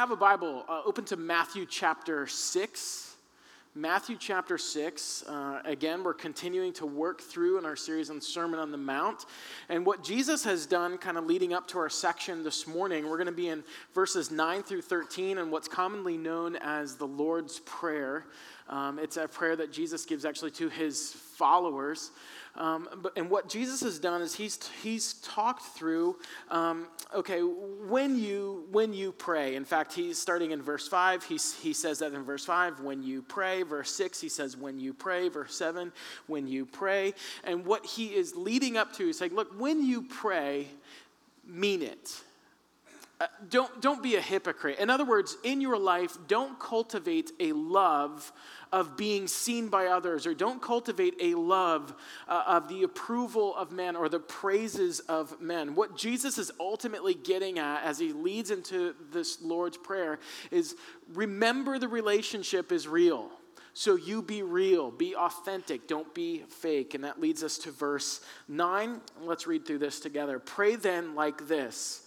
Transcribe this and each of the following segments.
have a Bible, uh, open to Matthew chapter 6. Matthew chapter 6. Uh, again, we're continuing to work through in our series on Sermon on the Mount. And what Jesus has done, kind of leading up to our section this morning, we're going to be in verses 9 through 13 and what's commonly known as the Lord's Prayer. Um, it's a prayer that Jesus gives actually to his followers. Um, but, and what Jesus has done is he's, he's talked through, um, okay, when you, when you pray. In fact, he's starting in verse 5. He, he says that in verse 5, when you pray. Verse 6, he says, when you pray. Verse 7, when you pray. And what he is leading up to is saying, look, when you pray, mean it. Uh, don't, don't be a hypocrite. In other words, in your life, don't cultivate a love of being seen by others, or don't cultivate a love uh, of the approval of men or the praises of men. What Jesus is ultimately getting at as he leads into this Lord's Prayer is remember the relationship is real. So you be real, be authentic, don't be fake. And that leads us to verse 9. Let's read through this together. Pray then like this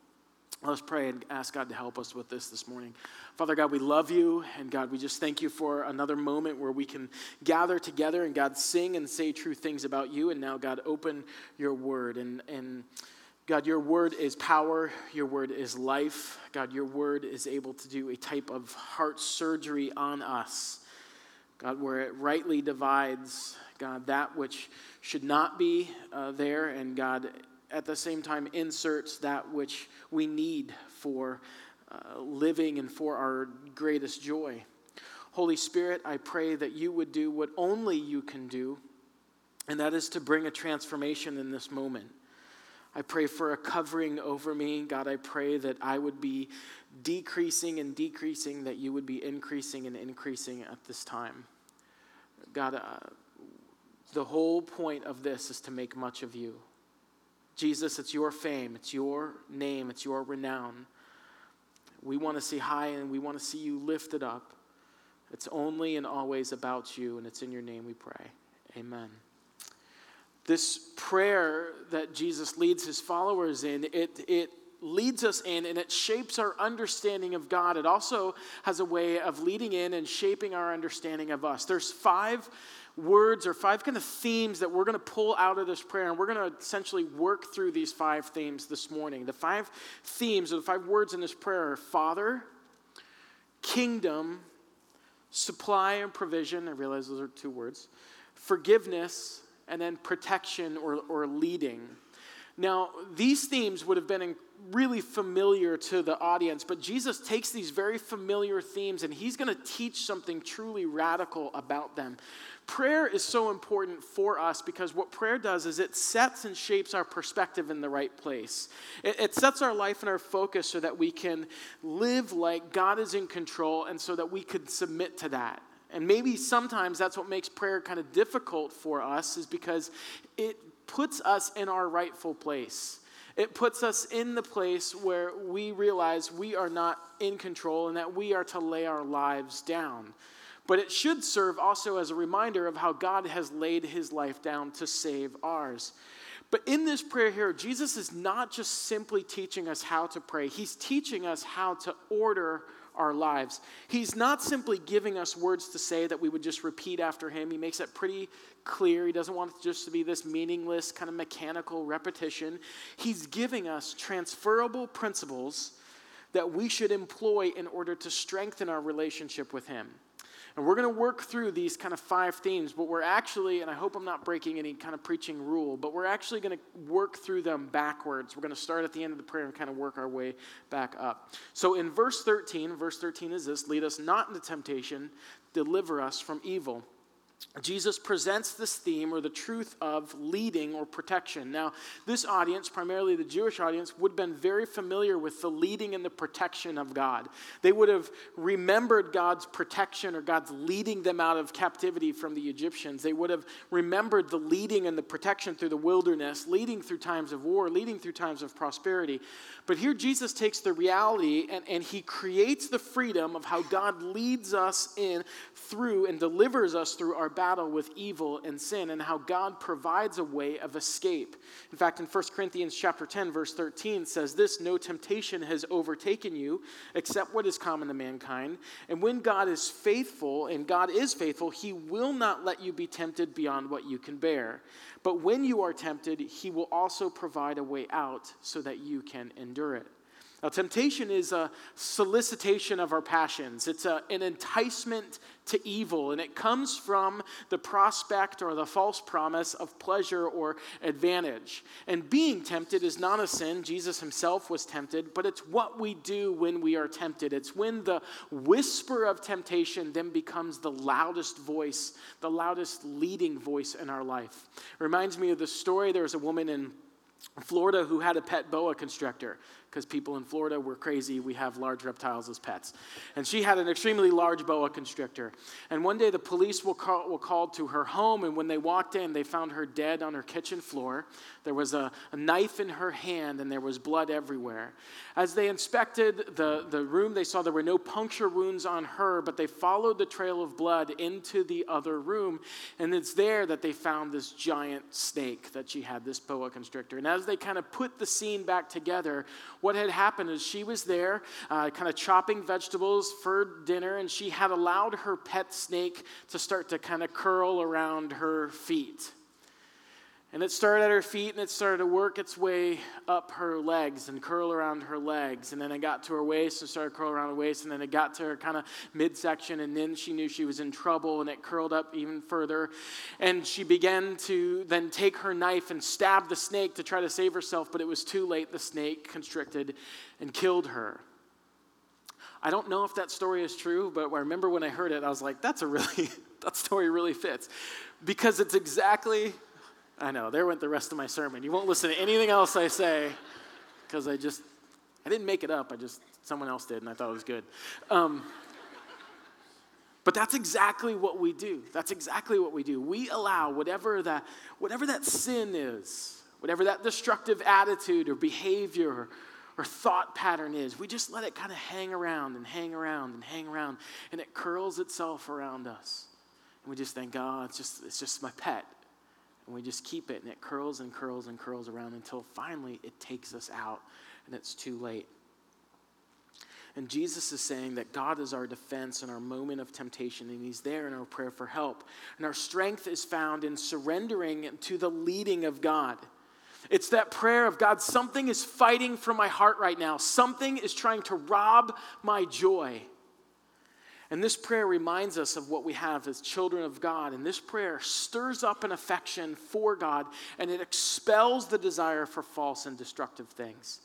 Let's pray and ask God to help us with this this morning. Father God, we love you, and God, we just thank you for another moment where we can gather together and God sing and say true things about you. And now, God, open your word and and God, your word is power. Your word is life. God, your word is able to do a type of heart surgery on us. God, where it rightly divides, God, that which should not be uh, there, and God, at the same time, inserts that which we need for uh, living and for our greatest joy. Holy Spirit, I pray that you would do what only you can do, and that is to bring a transformation in this moment. I pray for a covering over me. God, I pray that I would be decreasing and decreasing, that you would be increasing and increasing at this time. God, uh, the whole point of this is to make much of you. Jesus, it's your fame, it's your name, it's your renown. We want to see high and we want to see you lifted up. It's only and always about you, and it's in your name we pray. Amen this prayer that Jesus leads his followers in, it, it leads us in and it shapes our understanding of God. It also has a way of leading in and shaping our understanding of us. There's five words or five kind of themes that we're going to pull out of this prayer, and we're going to essentially work through these five themes this morning. The five themes or the five words in this prayer are Father, kingdom, supply and provision. I realize those are two words. Forgiveness and then protection or, or leading. Now, these themes would have been really familiar to the audience, but Jesus takes these very familiar themes and he's going to teach something truly radical about them. Prayer is so important for us because what prayer does is it sets and shapes our perspective in the right place. It, it sets our life and our focus so that we can live like God is in control and so that we could submit to that. And maybe sometimes that's what makes prayer kind of difficult for us, is because it puts us in our rightful place. It puts us in the place where we realize we are not in control and that we are to lay our lives down. But it should serve also as a reminder of how God has laid his life down to save ours. But in this prayer here, Jesus is not just simply teaching us how to pray, he's teaching us how to order our lives. He's not simply giving us words to say that we would just repeat after him. He makes it pretty clear. He doesn't want it just to be this meaningless, kind of mechanical repetition. He's giving us transferable principles that we should employ in order to strengthen our relationship with him. And we're going to work through these kind of five themes, but we're actually, and I hope I'm not breaking any kind of preaching rule, but we're actually going to work through them backwards. We're going to start at the end of the prayer and kind of work our way back up. So in verse 13, verse 13 is this lead us not into temptation, deliver us from evil. Jesus presents this theme or the truth of leading or protection. Now, this audience, primarily the Jewish audience, would have been very familiar with the leading and the protection of God. They would have remembered God's protection or God's leading them out of captivity from the Egyptians. They would have remembered the leading and the protection through the wilderness, leading through times of war, leading through times of prosperity. But here Jesus takes the reality and, and he creates the freedom of how God leads us in through and delivers us through our battle with evil and sin and how God provides a way of escape. In fact, in 1 Corinthians chapter 10 verse 13 says this, no temptation has overtaken you except what is common to mankind, and when God is faithful and God is faithful, he will not let you be tempted beyond what you can bear. But when you are tempted, he will also provide a way out so that you can endure it. Now, temptation is a solicitation of our passions. It's a, an enticement to evil, and it comes from the prospect or the false promise of pleasure or advantage. And being tempted is not a sin. Jesus himself was tempted, but it's what we do when we are tempted. It's when the whisper of temptation then becomes the loudest voice, the loudest leading voice in our life. It reminds me of the story there was a woman in Florida who had a pet boa constrictor because people in Florida were crazy. We have large reptiles as pets. And she had an extremely large boa constrictor. And one day the police were, call, were called to her home, and when they walked in, they found her dead on her kitchen floor. There was a, a knife in her hand, and there was blood everywhere. As they inspected the, the room, they saw there were no puncture wounds on her, but they followed the trail of blood into the other room, and it's there that they found this giant snake that she had, this boa constrictor. And as they kind of put the scene back together, what had happened is she was there, uh, kind of chopping vegetables for dinner, and she had allowed her pet snake to start to kind of curl around her feet. And it started at her feet and it started to work its way up her legs and curl around her legs. And then it got to her waist and started curling around her waist. And then it got to her kind of midsection. And then she knew she was in trouble and it curled up even further. And she began to then take her knife and stab the snake to try to save herself. But it was too late. The snake constricted and killed her. I don't know if that story is true, but I remember when I heard it, I was like, that's a really, that story really fits. Because it's exactly I know, there went the rest of my sermon. You won't listen to anything else I say because I just, I didn't make it up. I just, someone else did, and I thought it was good. Um, but that's exactly what we do. That's exactly what we do. We allow whatever that, whatever that sin is, whatever that destructive attitude or behavior or, or thought pattern is, we just let it kind of hang around and hang around and hang around, and it curls itself around us. And we just think, oh, it's just, it's just my pet. And we just keep it, and it curls and curls and curls around until finally it takes us out, and it's too late. And Jesus is saying that God is our defense in our moment of temptation, and He's there in our prayer for help. And our strength is found in surrendering to the leading of God. It's that prayer of God, something is fighting for my heart right now, something is trying to rob my joy. And this prayer reminds us of what we have as children of God. And this prayer stirs up an affection for God and it expels the desire for false and destructive things.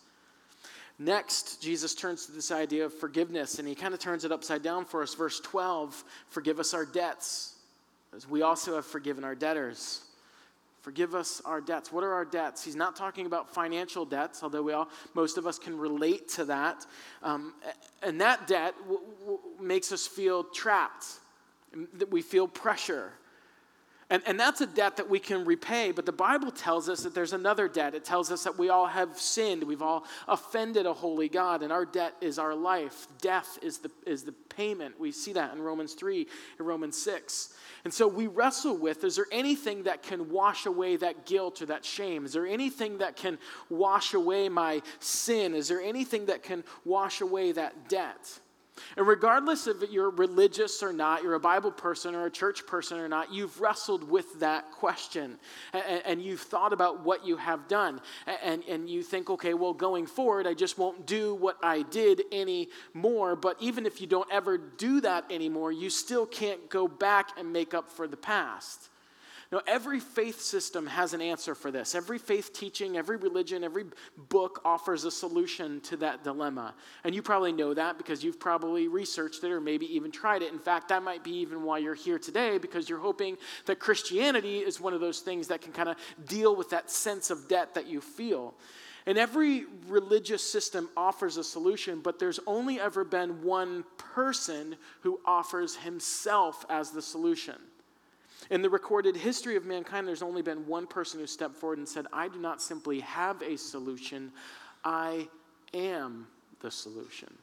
Next, Jesus turns to this idea of forgiveness and he kind of turns it upside down for us. Verse 12 forgive us our debts, as we also have forgiven our debtors. Forgive us our debts. What are our debts? He's not talking about financial debts, although we all, most of us can relate to that. Um, and that debt w- w- makes us feel trapped. That we feel pressure. And, and that's a debt that we can repay, but the Bible tells us that there's another debt. It tells us that we all have sinned. We've all offended a holy God, and our debt is our life. Death is the, is the payment. We see that in Romans 3 and Romans 6. And so we wrestle with is there anything that can wash away that guilt or that shame? Is there anything that can wash away my sin? Is there anything that can wash away that debt? And regardless if you're religious or not, you're a Bible person or a church person or not, you've wrestled with that question and, and you've thought about what you have done. And, and you think, okay, well, going forward, I just won't do what I did anymore. But even if you don't ever do that anymore, you still can't go back and make up for the past. Now, every faith system has an answer for this. Every faith teaching, every religion, every book offers a solution to that dilemma. And you probably know that because you've probably researched it or maybe even tried it. In fact, that might be even why you're here today because you're hoping that Christianity is one of those things that can kind of deal with that sense of debt that you feel. And every religious system offers a solution, but there's only ever been one person who offers himself as the solution. In the recorded history of mankind, there's only been one person who stepped forward and said, I do not simply have a solution, I am the solution.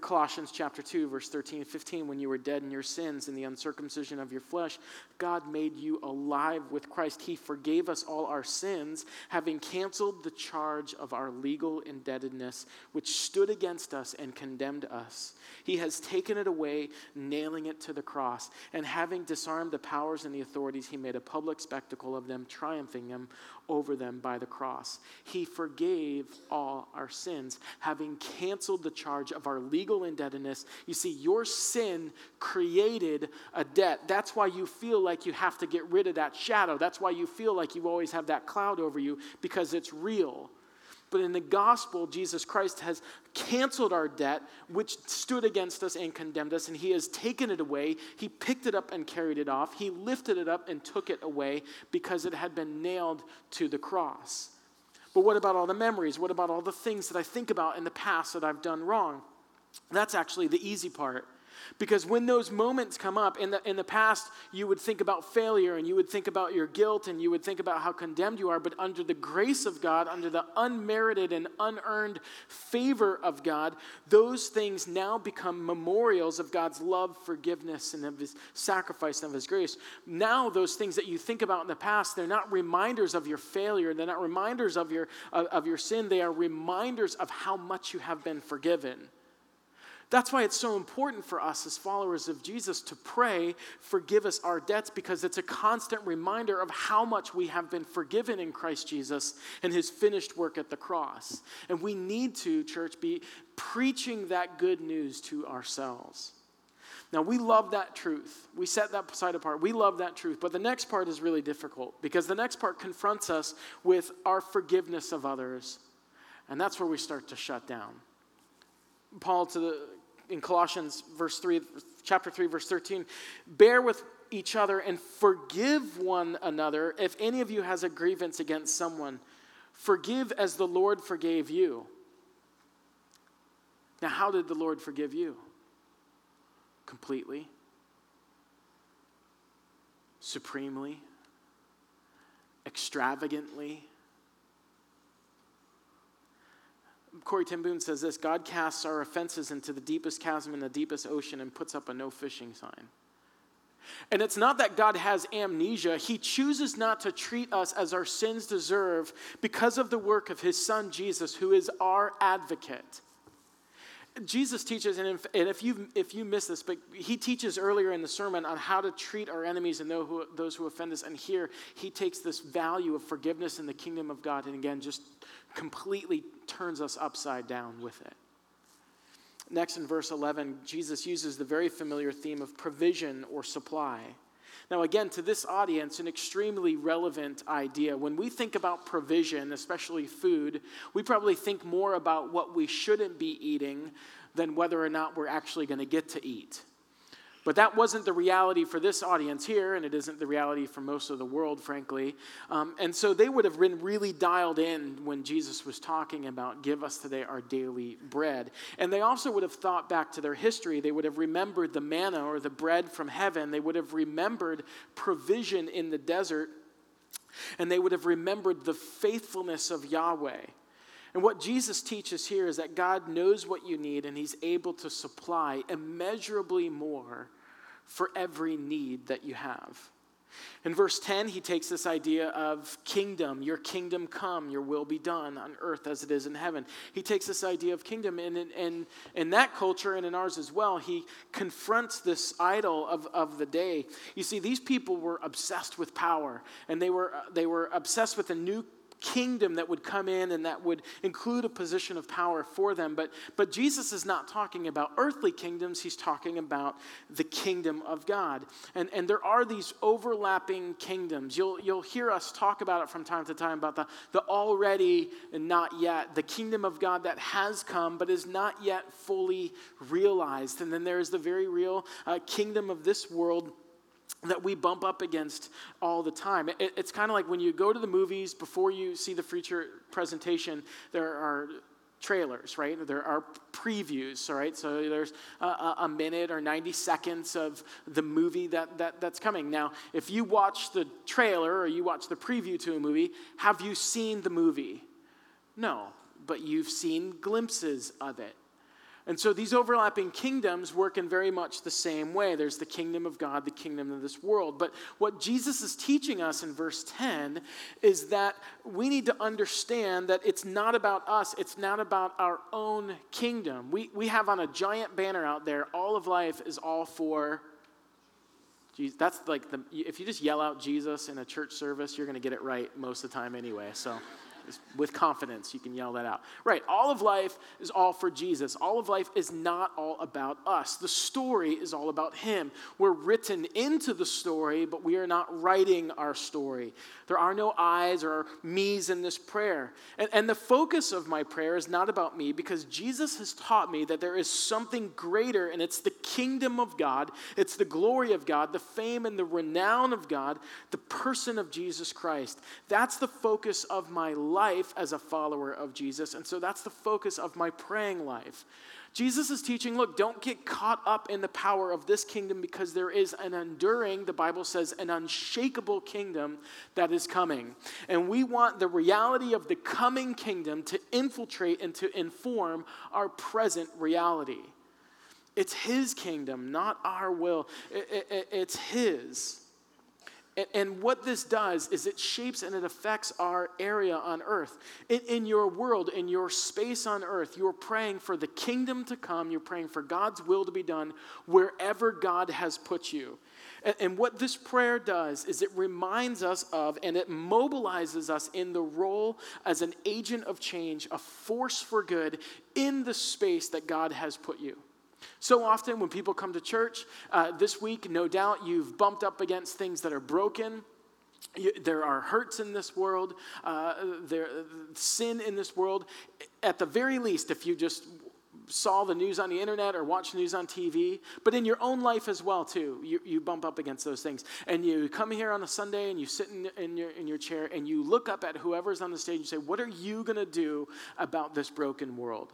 Colossians chapter 2, verse 13 and 15, when you were dead in your sins and the uncircumcision of your flesh, God made you alive with Christ. He forgave us all our sins, having canceled the charge of our legal indebtedness, which stood against us and condemned us. He has taken it away, nailing it to the cross, and having disarmed the powers and the authorities, he made a public spectacle of them, triumphing them over them by the cross. He forgave all our sins, having canceled the charge of our legal indebtedness. You see, your sin created a debt. That's why you feel like you have to get rid of that shadow. That's why you feel like you always have that cloud over you because it's real. But in the gospel, Jesus Christ has canceled our debt, which stood against us and condemned us, and He has taken it away. He picked it up and carried it off. He lifted it up and took it away because it had been nailed to the cross. But what about all the memories? What about all the things that I think about in the past that I've done wrong? That's actually the easy part. Because when those moments come up, in the, in the past, you would think about failure and you would think about your guilt and you would think about how condemned you are. But under the grace of God, under the unmerited and unearned favor of God, those things now become memorials of God's love, forgiveness, and of His sacrifice and of His grace. Now, those things that you think about in the past, they're not reminders of your failure, they're not reminders of your, of, of your sin, they are reminders of how much you have been forgiven. That's why it's so important for us as followers of Jesus to pray, forgive us our debts, because it's a constant reminder of how much we have been forgiven in Christ Jesus and his finished work at the cross. And we need to, church, be preaching that good news to ourselves. Now, we love that truth. We set that side apart. We love that truth. But the next part is really difficult because the next part confronts us with our forgiveness of others. And that's where we start to shut down. Paul to the in Colossians verse 3 chapter 3 verse 13 bear with each other and forgive one another. If any of you has a grievance against someone forgive as the Lord forgave you. Now how did the Lord forgive you? Completely. Supremely. Extravagantly Corrie ten Boom says this God casts our offenses into the deepest chasm in the deepest ocean and puts up a no fishing sign. And it's not that God has amnesia. He chooses not to treat us as our sins deserve because of the work of his son Jesus, who is our advocate. Jesus teaches, and if you, if you miss this, but he teaches earlier in the sermon on how to treat our enemies and those who offend us. And here he takes this value of forgiveness in the kingdom of God and again just completely turns us upside down with it. Next, in verse 11, Jesus uses the very familiar theme of provision or supply. Now, again, to this audience, an extremely relevant idea. When we think about provision, especially food, we probably think more about what we shouldn't be eating than whether or not we're actually going to get to eat. But that wasn't the reality for this audience here, and it isn't the reality for most of the world, frankly. Um, and so they would have been really dialed in when Jesus was talking about, Give us today our daily bread. And they also would have thought back to their history. They would have remembered the manna or the bread from heaven. They would have remembered provision in the desert. And they would have remembered the faithfulness of Yahweh. And what Jesus teaches here is that God knows what you need and He's able to supply immeasurably more for every need that you have. In verse 10, he takes this idea of kingdom, your kingdom come, your will be done on earth as it is in heaven. He takes this idea of kingdom, and in, in, in that culture and in ours as well, he confronts this idol of, of the day. You see, these people were obsessed with power, and they were, they were obsessed with a new kingdom that would come in and that would include a position of power for them. But, but Jesus is not talking about earthly kingdoms, he's talking about the kingdom of God. And, and there are these overlapping kingdoms. You'll, you'll hear us talk about it from time to time about the, the already and not yet, the kingdom of God that has come but is not yet fully realized. And then there is the very real uh, kingdom of this world that we bump up against all the time. It, it's kind of like when you go to the movies before you see the feature presentation, there are trailers, right? There are previews, all right? So there's a, a, minute or 90 seconds of the movie that, that, that's coming. Now, if you watch the trailer or you watch the preview to a movie, have you seen the movie? No, but you've seen glimpses of it. And so these overlapping kingdoms work in very much the same way. There's the kingdom of God, the kingdom of this world. But what Jesus is teaching us in verse 10 is that we need to understand that it's not about us, it's not about our own kingdom. We, we have on a giant banner out there, all of life is all for Jesus. That's like the, if you just yell out Jesus in a church service, you're going to get it right most of the time anyway. So with confidence, you can yell that out. Right, all of life is all for Jesus. All of life is not all about us. The story is all about Him. We're written into the story, but we are not writing our story. There are no I's or me's in this prayer. And, and the focus of my prayer is not about me because Jesus has taught me that there is something greater, and it's the kingdom of God, it's the glory of God, the fame and the renown of God, the person of Jesus Christ. That's the focus of my life life as a follower of Jesus. And so that's the focus of my praying life. Jesus is teaching look, don't get caught up in the power of this kingdom because there is an enduring, the Bible says, an unshakable kingdom that is coming. And we want the reality of the coming kingdom to infiltrate and to inform our present reality. It's His kingdom, not our will. It's His. And, and, what this does is it shapes and it affects our area on earth. In, in, your world, in your space on earth, you're praying for the kingdom to come. You're praying for God's will to be done wherever God has put you. And, and what this prayer does is it reminds us of and it mobilizes us in the role as an agent of change, a force for good in the space that God has put you. So often, when people come to church uh, this week, no doubt you've bumped up against things that are broken. You, there are hurts in this world, uh, there sin in this world. At the very least, if you just saw the news on the internet or watched news on TV, but in your own life as well too, you, you bump up against those things. And you come here on a Sunday and you sit in, in, your, in your chair and you look up at whoever's on the stage and say, what are you going to do about this broken world?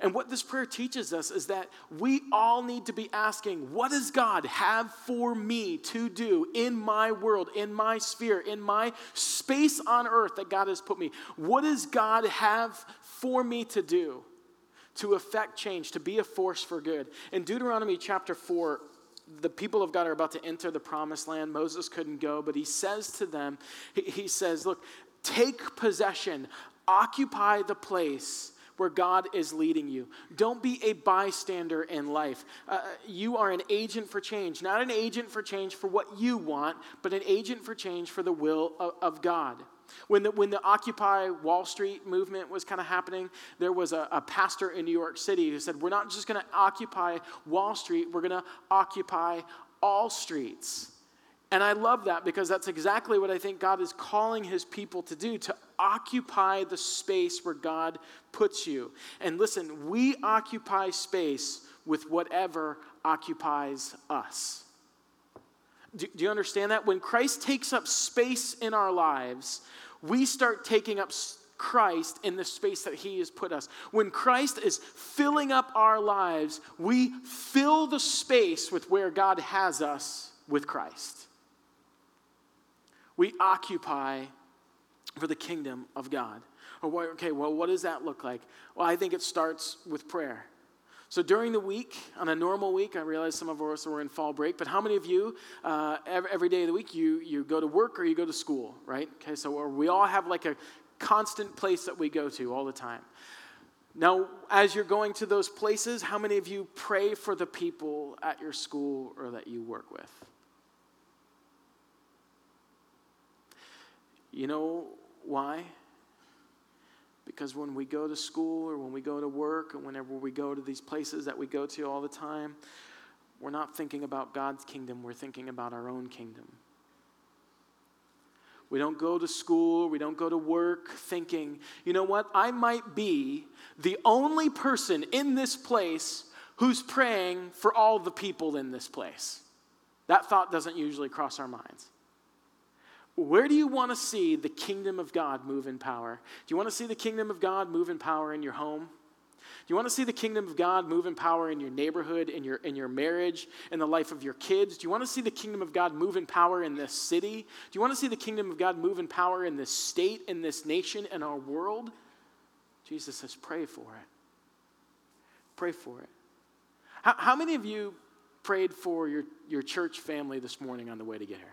And what this prayer teaches us is that we all need to be asking, what does God have for me to do in my world, in my sphere, in my space on earth that God has put me? What does God have for me to do to affect change, to be a force for good? In Deuteronomy chapter 4, the people of God are about to enter the promised land. Moses couldn't go, but he says to them, he, he says, Look, take possession, occupy the place where God is leading you. Don't be a bystander in life. Uh, you are an agent for change, not an agent for change for what you want, but an agent for change for the will of, of God. When the, when the Occupy Wall Street movement was kind of happening, there was a, a pastor in New York City who said, We're not just going to occupy Wall Street, we're going to occupy all streets. And I love that because that's exactly what I think God is calling his people to do to occupy the space where God puts you. And listen, we occupy space with whatever occupies us. Do, do, you understand that? When Christ takes up space in our lives, we start taking up Christ in the space that He has put us. When Christ is filling up our lives, we fill the space with where God has us with Christ we occupy for the kingdom of God. Okay, well, what does that look like? Well, I think it starts with prayer. So during the week, on a normal week, I realize some of us are in fall break, but how many of you, uh, every, every day of the week, you, you go to work or you go to school, right? Okay, so we all have like a constant place that we go to all the time. Now, as you're going to those places, how many of you pray for the people at your school or that you work with? You know why? Because when we go to school or when we go to work or whenever we go to these places that we go to all the time, we're not thinking about God's kingdom, we're thinking about our own kingdom. We don't go to school, we don't go to work thinking, you know what, I might be the only person in this place who's praying for all the people in this place. That thought doesn't usually cross our minds. Where do you want to see the kingdom of God move in power? Do you want to see the kingdom of God move in power in your home? Do you want to see the kingdom of God move in power in your neighborhood, in your, in your marriage, in the life of your kids? Do you want to see the kingdom of God move in power in this city? Do you want to see the kingdom of God move in power in this state, in this nation, in our world? Jesus says, pray for it. Pray for it. How, how many of you prayed for your, your church family this morning on the way to get here?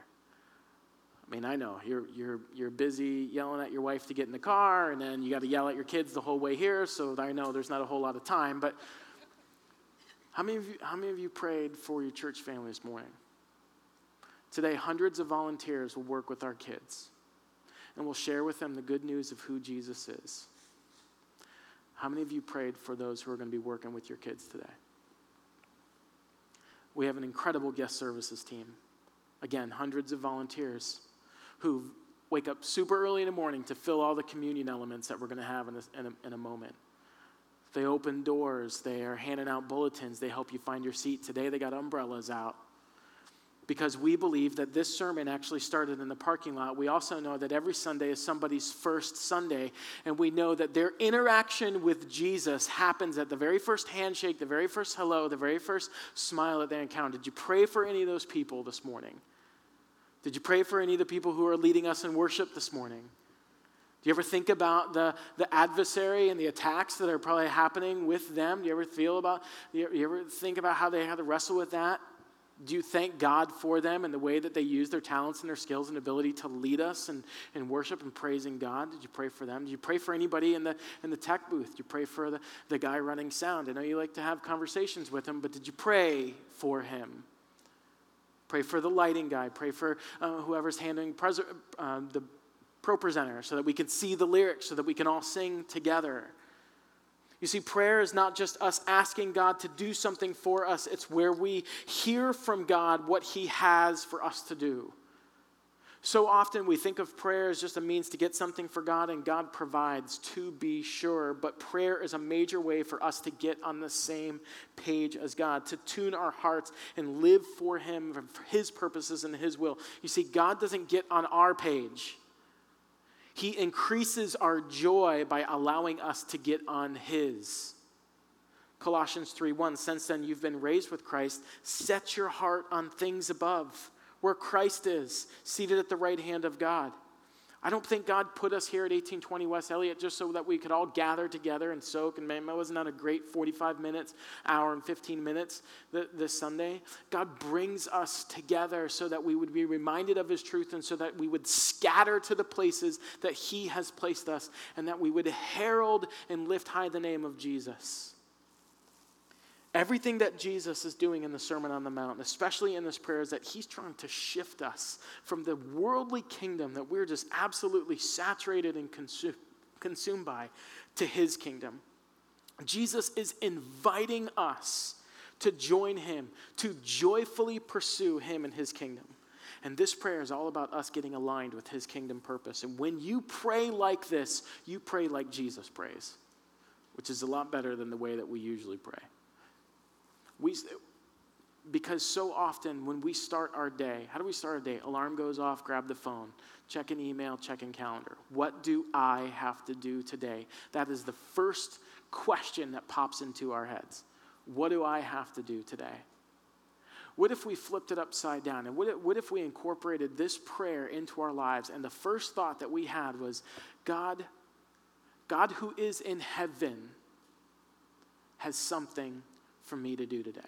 I mean, I know you're, you're, you're busy yelling at your wife to get in the car, and then you got to yell at your kids the whole way here, so I know there's not a whole lot of time. But how many of you, how many of you prayed for your church family this morning? Today, hundreds of volunteers will work with our kids, and we'll share with them the good news of who Jesus is. How many of you prayed for those who are going to be working with your kids today? We have an incredible guest services team. Again, hundreds of volunteers who wake up super early in the morning to fill all the communion elements that we're going to have in a, in a, in a moment. They open doors, they are handing out bulletins, they help you find your seat. Today they got umbrellas out because we believe that this sermon actually started in the parking lot. We also know that every Sunday is somebody's first Sunday, and we know that their interaction with Jesus happens at the very first handshake, the very first hello, the very first smile that they encounter. Did you pray for any of those people this morning? Did you pray for any of the people who are leading us in worship this morning? Do you ever think about the, the adversary and the attacks that are probably happening with them? Do you ever feel about, do you ever think about how they had to wrestle with that? Do you thank God for them and the way that they use their talents and their skills and ability to lead us in, in worship and praising God? Did you pray for them? Did you pray for anybody in the, in the tech booth? Did you pray for the, the guy running sound? I know you like to have conversations with him, but did you pray for him? Pray for the lighting guy. Pray for uh, whoever's handling pres- uh, the ProPresenter so that we can see the lyrics, so that we can all sing together. You see, prayer is not just us asking God to do something for us, it's where we hear from God what He has for us to do. So often we think of prayer as just a means to get something for God, and God provides to be sure. But prayer is a major way for us to get on the same page as God, to tune our hearts and live for Him, for His purposes and His will. You see, God doesn't get on our page, He increases our joy by allowing us to get on His. Colossians 3 1 Since then you've been raised with Christ, set your heart on things above where Christ is, seated at the right hand of God. I don't think God put us here at 1820 West Elliott just so that we could all gather together and soak. And man, wasn't that a great 45 minutes, hour and 15 minutes this Sunday? God brings us together so that we would be reminded of His truth and so that we would scatter to the places that He has placed us and that we would herald and lift high the name of Jesus. Everything that Jesus is doing in the Sermon on the Mount, especially in this prayer, is that he's trying to shift us from the worldly kingdom that we're just absolutely saturated and consumed, consumed by to his kingdom. Jesus is inviting us to join him, to joyfully pursue him and his kingdom. And this prayer is all about us getting aligned with his kingdom purpose. And when you pray like this, you pray like Jesus prays, which is a lot better than the way that we usually pray. We, because so often when we start our day, how do we start our day? Alarm goes off, grab the phone, check an email, check in calendar. What do I have to do today? That is the first question that pops into our heads. What do I have to do today? What if we flipped it upside down? And what if, what if we incorporated this prayer into our lives? And the first thought that we had was God, God who is in heaven, has something for me to do today?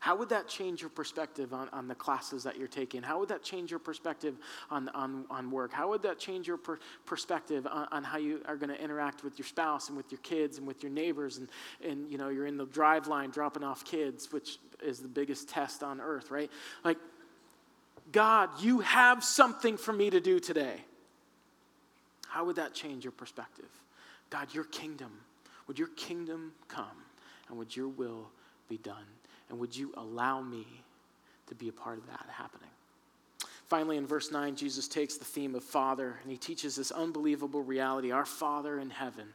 How would that change your perspective on, on the classes that you're taking? How would that change your perspective on, on, on work? How would that change your per- perspective on, on, how you are going to interact with your spouse and with your kids and with your neighbors? And, and, you know, you're in the drive line dropping off kids, which is the biggest test on earth, right? Like, God, you have something for me to do today. How would that change your perspective? God, your kingdom, would your kingdom come and would your will be done? And would you allow me to be a part of that happening? Finally, in verse 9, Jesus takes the theme of Father and he teaches this unbelievable reality Our Father in heaven,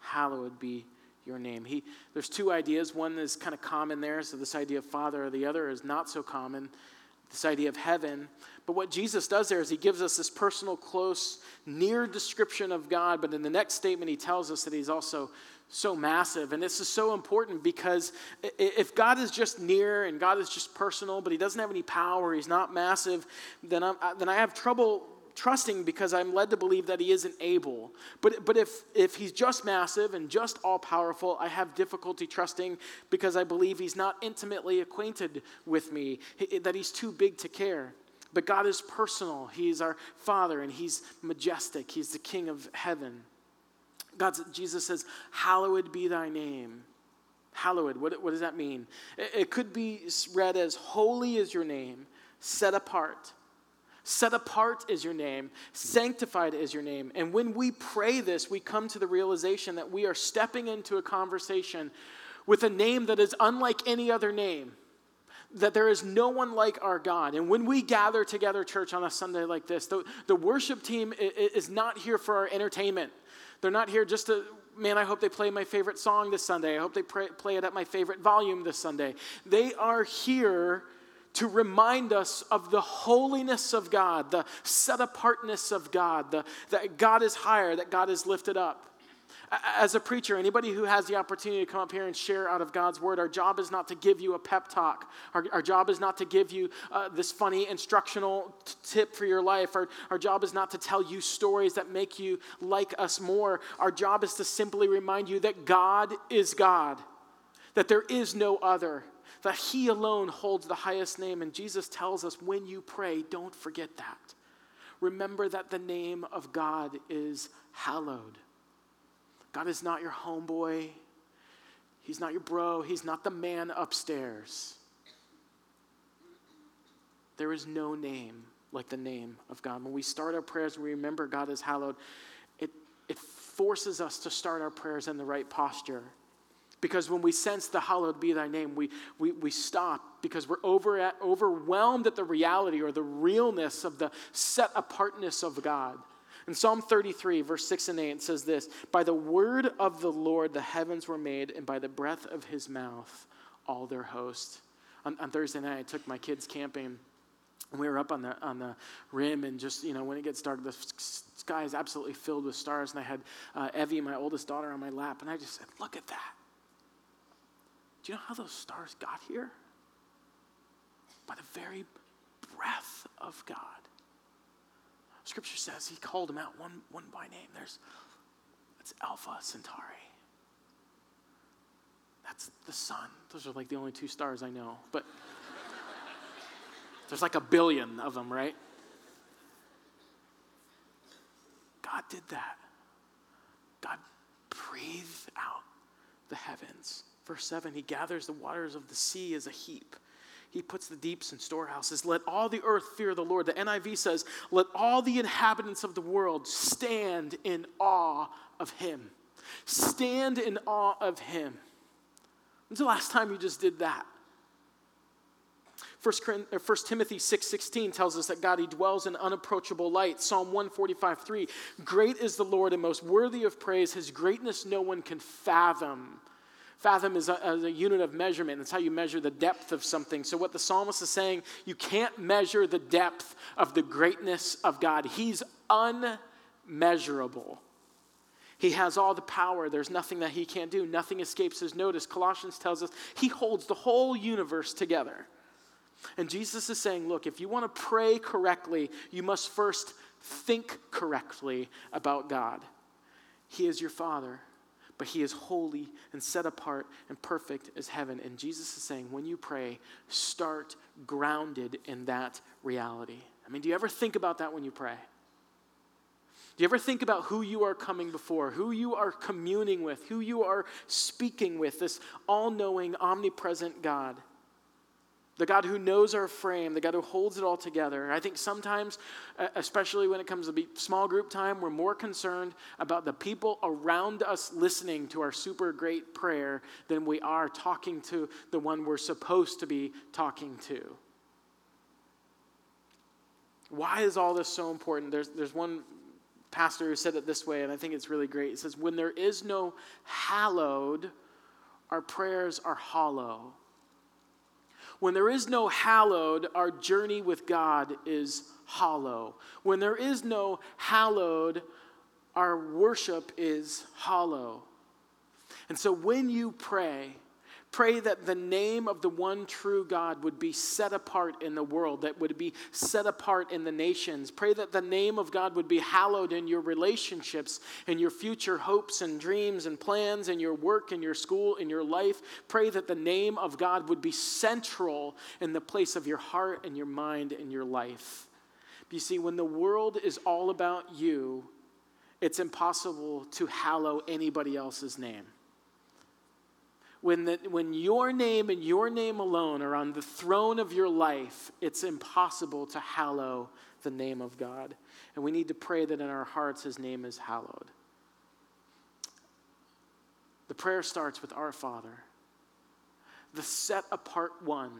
hallowed be your name. He, there's two ideas. One is kind of common there, so this idea of Father, the other is not so common, this idea of heaven. But what Jesus does there is he gives us this personal, close, near description of God, but in the next statement, he tells us that he's also so massive. And this is so important because if God is just near and God is just personal, but he doesn't have any power, he's not massive, then, I'm, then I have trouble trusting because I'm led to believe that he isn't able. But, but if, if he's just massive and just all powerful, I have difficulty trusting because I believe he's not intimately acquainted with me, that he's too big to care. But God is personal. He's our Father and he's majestic. He's the King of heaven. God, Jesus says, Hallowed be thy name. Hallowed, what, what does that mean? It, it could be read as Holy is your name, set apart. Set apart is your name, sanctified is your name. And when we pray this, we come to the realization that we are stepping into a conversation with a name that is unlike any other name, that there is no one like our God. And when we gather together, church, on a Sunday like this, the, the worship team is not here for our entertainment. They're not here just to, man, I hope they play my favorite song this Sunday. I hope they pray, play it at my favorite volume this Sunday. They are here to remind us of the holiness of God, the set apartness of God, the, that God is higher, that God is lifted up. As a preacher, anybody who has the opportunity to come up here and share out of God's word, our job is not to give you a pep talk. Our, our job is not to give you uh, this funny instructional t- tip for your life. Our, our job is not to tell you stories that make you like us more. Our job is to simply remind you that God is God, that there is no other, that He alone holds the highest name. And Jesus tells us when you pray, don't forget that. Remember that the name of God is hallowed. God is not your homeboy. He's not your bro. He's not the man upstairs. There is no name like the name of God. When we start our prayers, we remember God is hallowed. It, it forces us to start our prayers in the right posture. Because when we sense the hallowed be thy name, we, we, we stop because we're over at, overwhelmed at the reality or the realness of the set apartness of God. In Psalm 33, verse 6 and 8, it says this By the word of the Lord the heavens were made, and by the breath of his mouth all their host. On, on Thursday night, I took my kids camping. And we were up on the, on the rim, and just, you know, when it gets dark, the sky is absolutely filled with stars. And I had uh, Evie, my oldest daughter, on my lap, and I just said, Look at that. You know how those stars got here? By the very breath of God. Scripture says he called them out one, one by name. There's that's Alpha Centauri. That's the sun. Those are like the only two stars I know. But there's like a billion of them, right? God did that. God breathed out the heavens. Verse 7 He gathers the waters of the sea as a heap. He puts the deeps in storehouses. Let all the earth fear the Lord. The NIV says, Let all the inhabitants of the world stand in awe of him. Stand in awe of him. When's the last time you just did that? 1 uh, Timothy 6.16 tells us that God, he dwells in unapproachable light. Psalm 145, 3. Great is the Lord and most worthy of praise. His greatness no one can fathom. Fathom is a, a, unit of measurement. It's how you measure the depth of something. So, what the psalmist is saying, you can't measure the depth of the greatness of God. He's unmeasurable. He has all the power. There's nothing that he can't do. Nothing escapes his notice. Colossians tells us he holds the whole universe together. And Jesus is saying, look, if you want to pray correctly, you must first think correctly about God. He is your Father but he is holy and set apart and perfect as heaven. And Jesus is saying, when you pray, start grounded in that reality. I mean, do you ever think about that when you pray? Do you ever think about who you are coming before, who you are communing with, who you are speaking with, this all knowing, omnipresent God? The God who knows our frame, the God who holds it all together. I think sometimes, especially when it comes to small group time, we're more concerned about the people around us listening to our super great prayer than we are talking to the one we're supposed to be talking to. Why is all this so important? There's, there's one pastor who said it this way, and I think it's really great. He says, When there is no hallowed, our prayers are hollow. When there is no hallowed, our journey with God is hollow. When there is no hallowed, our worship is hollow. And so when you pray, Pray that the name of the one true God would be set apart in the world, that would be set apart in the nations. Pray that the name of God would be hallowed in your relationships, in your future hopes and dreams and plans, in your work, in your school, in your life. Pray that the name of God would be central in the place of your heart and your mind and your life. You see, when the world is all about you, it's impossible to hallow anybody else's name when, the, when your name and your name alone are on the throne of your life, it's impossible to hallow the name of God. And we need to pray that in our hearts his name is hallowed. The prayer starts with Our Father, the set apart one,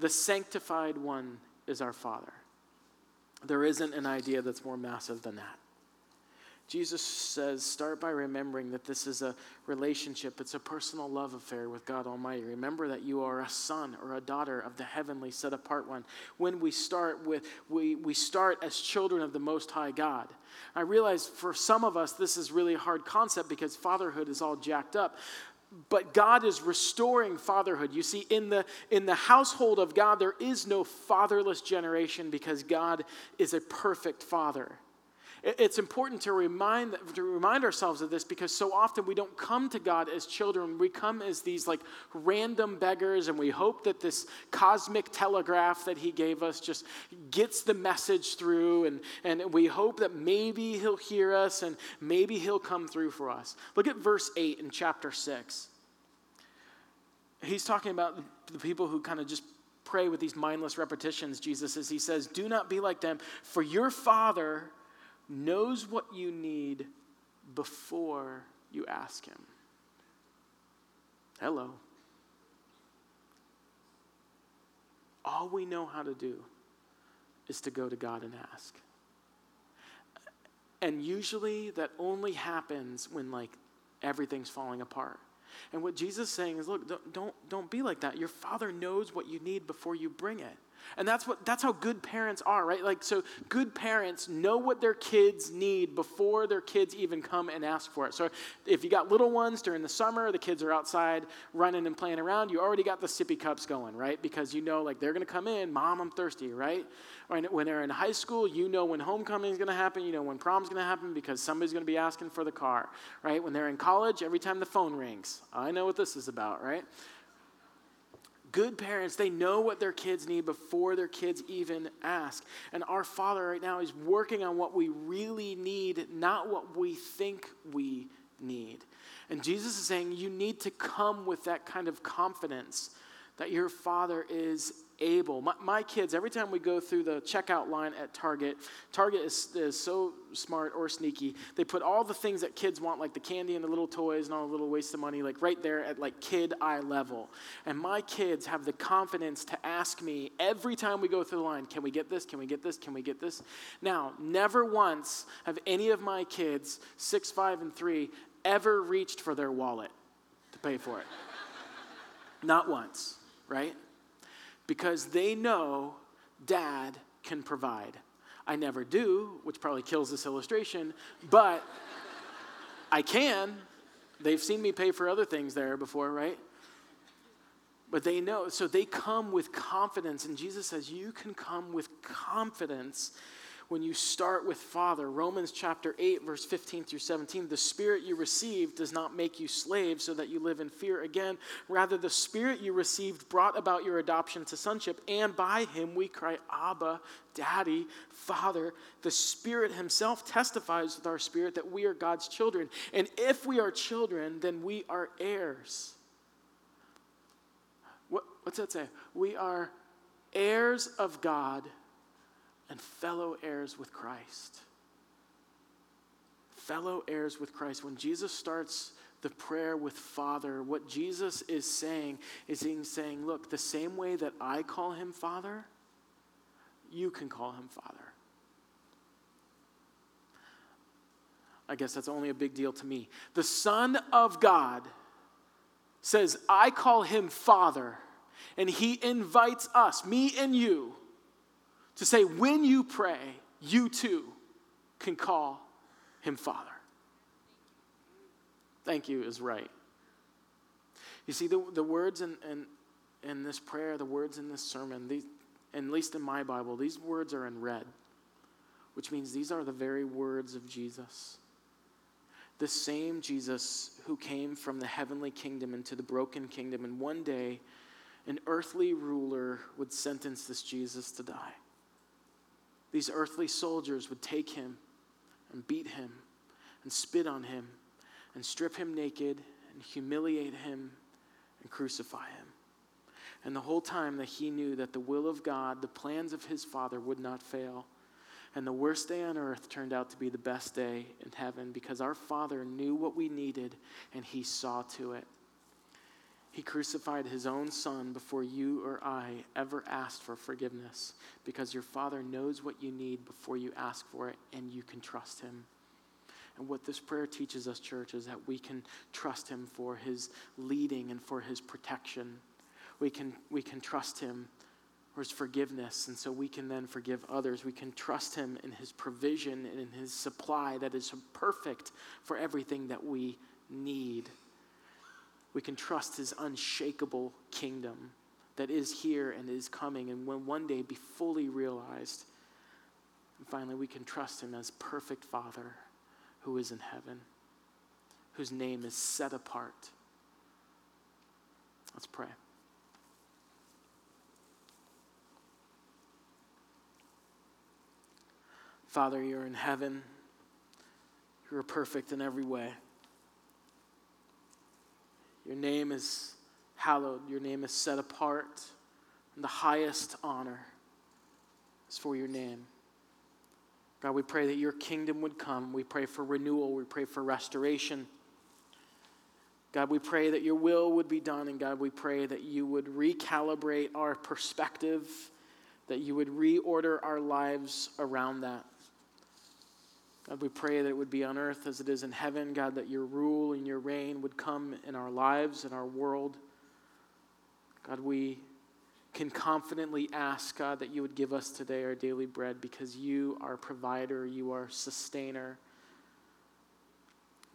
the sanctified one is our Father. There isn't an idea that's more massive than that. Jesus says, start by remembering that this is a relationship, it's a personal love affair with God Almighty. Remember that you are a son or a daughter of the heavenly set apart one. When we start with, we, we start as children of the Most High God. I realize for some of us, this is really a hard concept because fatherhood is all jacked up but god is restoring fatherhood you see in the in the household of god there is no fatherless generation because god is a perfect father it's important to remind, to remind ourselves of this because so often we don't come to God as children. We come as these like random beggars, and we hope that this cosmic telegraph that He gave us just gets the message through, and, and we hope that maybe He'll hear us and maybe He'll come through for us. Look at verse 8 in chapter 6. He's talking about the people who kind of just pray with these mindless repetitions, Jesus says. He says, Do not be like them, for your Father knows what you need before you ask Him. Hello. All we know how to do is to go to God and ask. And usually that only happens when like everything's falling apart. And what Jesus is saying is look, don't, don't, don't be like that. Your father knows what you need before you bring it. And that's what that's how good parents are, right? Like so good parents know what their kids need before their kids even come and ask for it. So if you got little ones during the summer, the kids are outside running and playing around, you already got the sippy cups going, right? Because you know like they're going to come in, mom, I'm thirsty, right? Or when they're in high school, you know when homecoming is going to happen, you know when prom's going to happen because somebody's going to be asking for the car, right? When they're in college, every time the phone rings, I know what this is about, right? Good parents, they know what their kids need before their kids even ask. And our Father right now is working on what we really need, not what we think we need. And Jesus is saying you need to come with that kind of confidence that your Father is able. My, my, kids, every time we go through the checkout line at Target, Target is, is so smart or sneaky. They put all the things that kids want, like the candy and the little toys and all the little waste of money, like right there at like kid eye level. And my kids have the confidence to ask me every time we go through the line, can we get this? Can we get this? Can we get this? Now, never once have any of my kids, six, five, and three, ever reached for their wallet to pay for it. Not once, right? Because they know dad can provide. I never do, which probably kills this illustration, but I can. They've seen me pay for other things there before, right? But they know, so they come with confidence, and Jesus says, You can come with confidence when you start with Father. Romans chapter 8, verse 15 through 17. The Spirit you received does not make you slaves so that you live in fear again. Rather, the Spirit you received brought about your adoption to sonship, and by him we cry, Abba, Daddy, Father. The Spirit Himself testifies with our spirit that we are God's children. And if we are children, then we are heirs. What, What's that say? We are heirs of God and fellow heirs with Christ. Fellow heirs with Christ. When Jesus starts the prayer with Father, what Jesus is saying is he's saying, Look, the same way that I call him Father, you can call him Father. I guess that's only a big deal to me. The Son of God says, I call him Father, and he invites us, me and you, to say, when you pray, you too can call him Father. Thank you is right. You see, the, the words in, in, in this prayer, the words in this sermon, these, at least in my Bible, these words are in red, which means these are the very words of Jesus. The same Jesus who came from the heavenly kingdom into the broken kingdom, and one day an earthly ruler would sentence this Jesus to die. These earthly soldiers would take him and beat him and spit on him and strip him naked and humiliate him and crucify him. And the whole time that he knew that the will of God, the plans of his Father would not fail. And the worst day on earth turned out to be the best day in heaven because our Father knew what we needed and he saw to it. He crucified his own son before you or I ever asked for forgiveness because your Father knows what you need before you ask for it and you can trust him. And what this prayer teaches us, church, is that we can trust him for his leading and for his protection. We can, we can trust him for his forgiveness, and so we can then forgive others. We can trust him in his provision and in his supply that is perfect for everything that we need. We can trust his unshakable kingdom that is here and is coming and will one day be fully realized. And finally, we can trust him as perfect Father who is in heaven, whose name is set apart. Let's pray. Father, you're in heaven. You're perfect in every way. Your name is hallowed, your name is set apart, and the highest honor is for your name. God, we pray that your kingdom would come. We pray for renewal, we pray for restoration. God, we pray that your will would be done, and God, we pray that you would recalibrate our perspective, that you would reorder our lives around that. God, we pray that it would be on earth as it is in heaven. God, that your rule and your reign would come in our lives, in our world. God, we can confidently ask, God, that you would give us today our daily bread because you are provider, you are sustainer.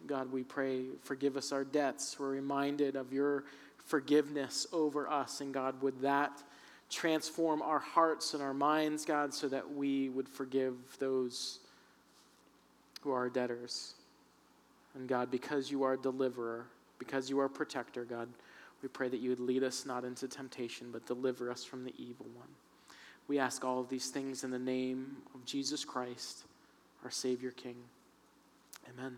God, we pray, forgive us our debts. We're reminded of your forgiveness over us. And God, would that transform our hearts and our minds, God, so that we would forgive those who are debtors. And God, because you are a deliverer, because you are a protector, God, we pray that you would lead us not into temptation, but deliver us from the evil one. We ask all of these things in the name of Jesus Christ, our Savior King. Amen.